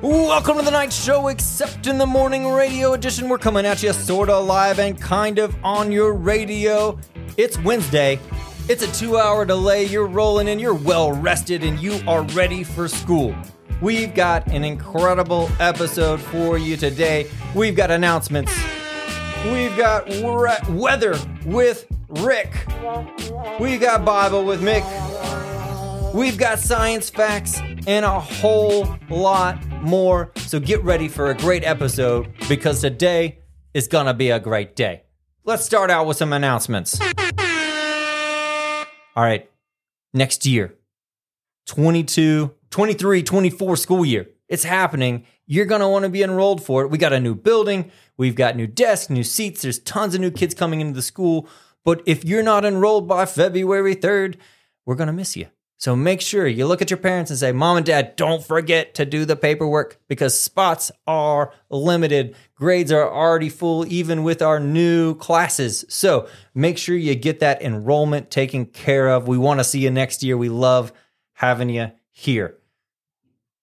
Welcome to the Knight show, except in the morning radio edition. We're coming at you sorta live and kind of on your radio. It's Wednesday. It's a two hour delay. You're rolling in, you're well rested, and you are ready for school. We've got an incredible episode for you today. We've got announcements. We've got weather with Rick. We've got Bible with Mick. We've got science facts and a whole lot more. So get ready for a great episode because today is gonna be a great day. Let's start out with some announcements. All right, next year, 22, 23, 24 school year. It's happening. You're going to want to be enrolled for it. We got a new building. We've got new desks, new seats. There's tons of new kids coming into the school. But if you're not enrolled by February 3rd, we're going to miss you. So make sure you look at your parents and say, Mom and Dad, don't forget to do the paperwork because spots are limited. Grades are already full, even with our new classes. So make sure you get that enrollment taken care of. We want to see you next year. We love having you here.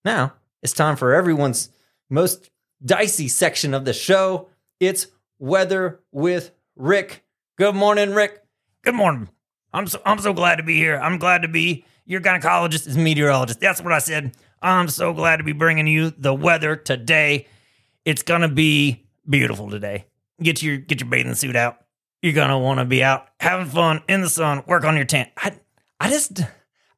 Now it's time for everyone's most dicey section of the show. It's Weather with Rick. Good morning, Rick. Good morning. I'm so I'm so glad to be here. I'm glad to be your gynecologist is meteorologist. That's what I said. I'm so glad to be bringing you the weather today. It's gonna be beautiful today. Get your get your bathing suit out. You're gonna want to be out having fun in the sun. Work on your tent. I I just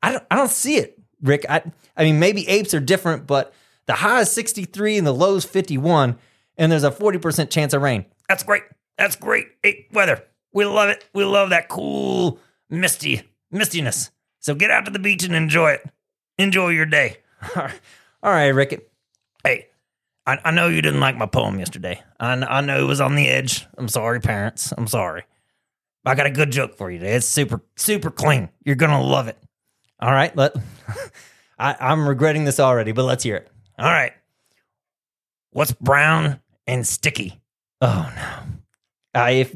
I don't I don't see it, Rick. I I mean maybe apes are different, but the high is 63 and the low is 51, and there's a 40% chance of rain. That's great. That's great. Hey, weather. We love it. We love that cool misty mistiness. So get out to the beach and enjoy it. Enjoy your day. All right, Rick. Hey, I, I know you didn't like my poem yesterday. I, I know it was on the edge. I'm sorry, parents. I'm sorry. I got a good joke for you today. It's super, super clean. You're gonna love it. All right, let I, I'm regretting this already, but let's hear it. All right. What's brown and sticky? Oh no. I if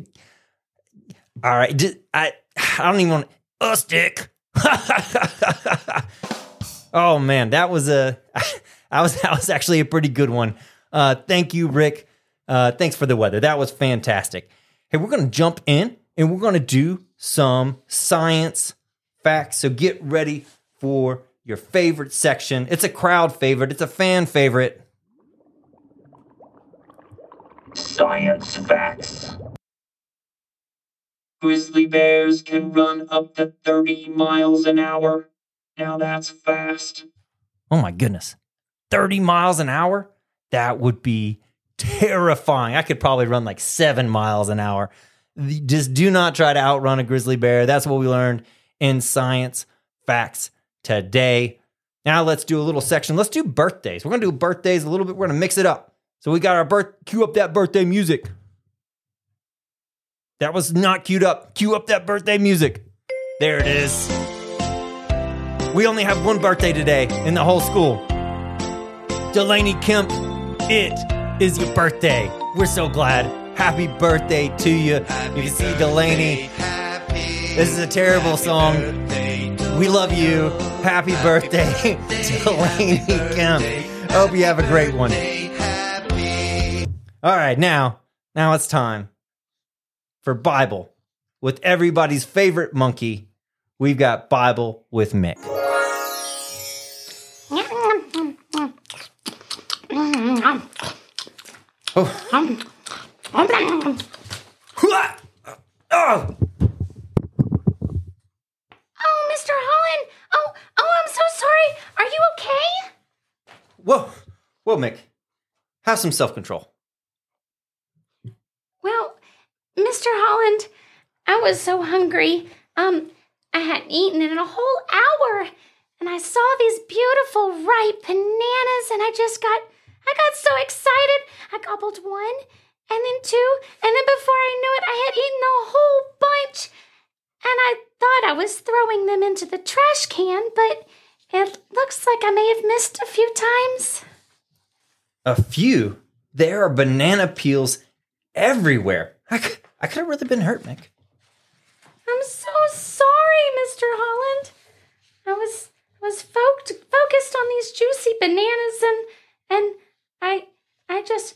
all right, just, I I don't even want A stick. Oh man, that was a I was that was actually a pretty good one. Uh, thank you, Rick. Uh, thanks for the weather. That was fantastic. Hey, we're gonna jump in and we're gonna do some science facts. So get ready for your favorite section. It's a crowd favorite. It's a fan favorite. Science facts. Grizzly bears can run up to 30 miles an hour. Now that's fast. Oh my goodness. 30 miles an hour? That would be terrifying. I could probably run like seven miles an hour. Just do not try to outrun a grizzly bear. That's what we learned in science facts today. Now let's do a little section. Let's do birthdays. We're going to do birthdays a little bit. We're going to mix it up. So we got our birth, cue up that birthday music. That was not queued up. Cue up that birthday music. There it is. We only have one birthday today in the whole school. Delaney Kemp, it is your birthday. We're so glad. Happy birthday to you. you can see Delaney. This is a terrible song. We love you. Happy birthday, Delaney Kemp. Hope you have a great one. All right, now, now it's time for Bible with everybody's favorite monkey. We've got Bible with Mick. Oh, Oh, Mr. Holland. Oh, oh, I'm so sorry. Are you okay? whoa, whoa, Mick. Have some self control. Well, Mr. Holland, I was so hungry. Um, I hadn't eaten in a whole hour, and I saw these beautiful ripe bananas, and I just got, I got so excited. I gobbled one, and then two, and then before I knew it, I had eaten a whole bunch. And I thought I was throwing them into the trash can, but it looks like I may have missed a few times. A few. There are banana peels everywhere. I could, I could have really been hurt, Mick. I'm so sorry, Mr. Holland. I was was focused focused on these juicy bananas and and I I just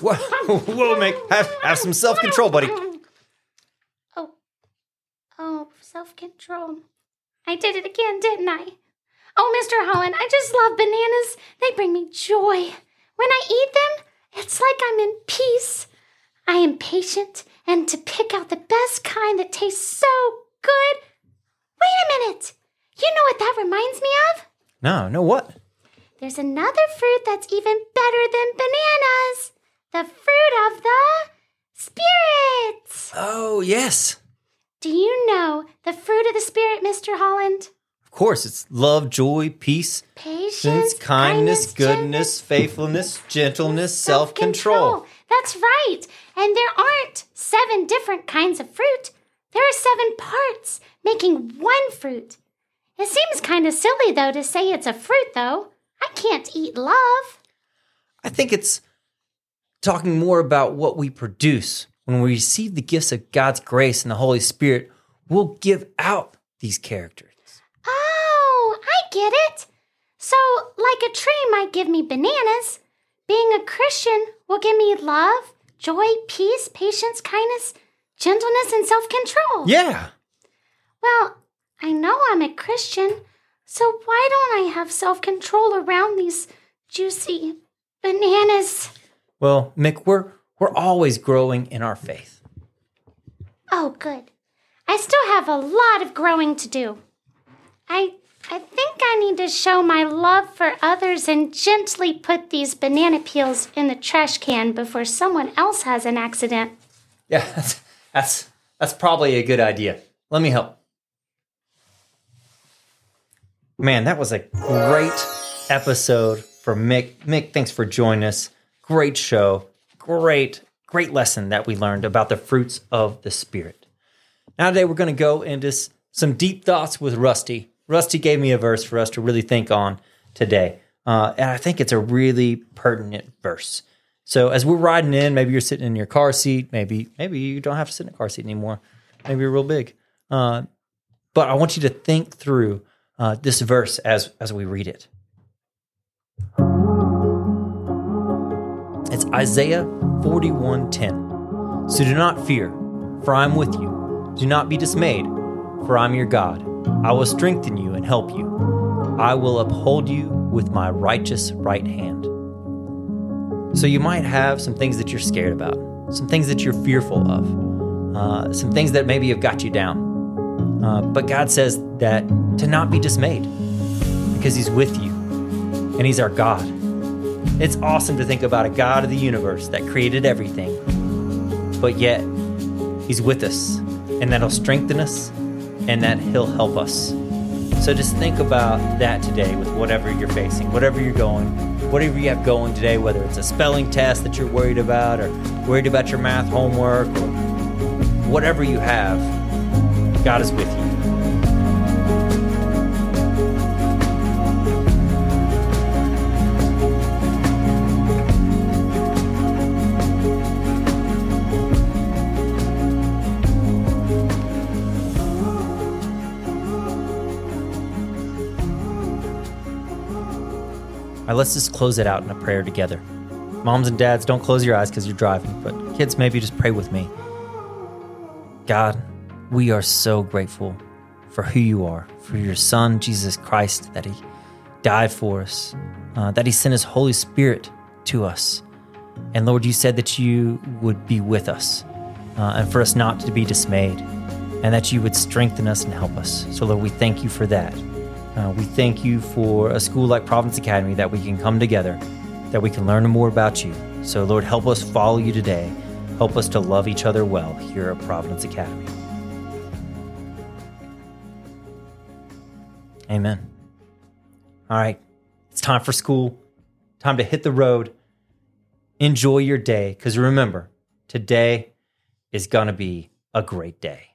Whoa, whoa, Mick, have, have some self control, buddy. Oh, oh, self control. I did it again, didn't I? Oh, Mr. Holland, I just love bananas. They bring me joy. When I eat them, it's like I'm in peace. I am patient and to pick out the best kind that tastes so good. Wait a minute. You know what that reminds me of? No, no, what? There's another fruit that's even better than bananas. The fruit of the Spirit. Oh, yes. Do you know the fruit of the Spirit, Mr. Holland? Of course, it's love, joy, peace, Patience, kindness, goodness, faithfulness, gentleness, self control. That's right. And there aren't seven different kinds of fruit. There are seven parts, making one fruit. It seems kind of silly, though, to say it's a fruit, though. I can't eat love. I think it's talking more about what we produce. When we receive the gifts of God's grace and the Holy Spirit, we'll give out these characters. Oh, I get it. So, like a tree might give me bananas, being a Christian will give me love, joy, peace, patience, kindness, gentleness, and self control. Yeah. Well, I know I'm a Christian, so why don't I have self control around these juicy bananas? Well, Mick, we're we're always growing in our faith. Oh, good. I still have a lot of growing to do. I I think I need to show my love for others and gently put these banana peels in the trash can before someone else has an accident. Yeah, that's that's, that's probably a good idea. Let me help. Man, that was a great episode for Mick. Mick, thanks for joining us. Great show. Great, great lesson that we learned about the fruits of the Spirit. Now, today we're going to go into some deep thoughts with Rusty. Rusty gave me a verse for us to really think on today. Uh, and I think it's a really pertinent verse. So as we're riding in, maybe you're sitting in your car seat, maybe maybe you don't have to sit in a car seat anymore. Maybe you're real big. Uh, but I want you to think through uh, this verse as as we read it. It's Isaiah 41:10. So do not fear, for I am with you. Do not be dismayed, for I am your God. I will strengthen you and help you. I will uphold you with my righteous right hand. So you might have some things that you're scared about, some things that you're fearful of, uh, some things that maybe have got you down. Uh, but God says that to not be dismayed because He's with you and He's our God. It's awesome to think about a God of the universe that created everything, but yet He's with us and that He'll strengthen us and that He'll help us. So just think about that today with whatever you're facing, whatever you're going, whatever you have going today, whether it's a spelling test that you're worried about or worried about your math homework or whatever you have, God is with you. All right, let's just close it out in a prayer together. Moms and dads, don't close your eyes because you're driving, but kids, maybe just pray with me. God, we are so grateful for who you are, for your Son, Jesus Christ, that He died for us, uh, that He sent His Holy Spirit to us. And Lord, you said that you would be with us uh, and for us not to be dismayed, and that you would strengthen us and help us. So, Lord, we thank you for that. Uh, we thank you for a school like Providence Academy that we can come together, that we can learn more about you. So, Lord, help us follow you today. Help us to love each other well here at Providence Academy. Amen. All right, it's time for school, time to hit the road. Enjoy your day, because remember, today is going to be a great day.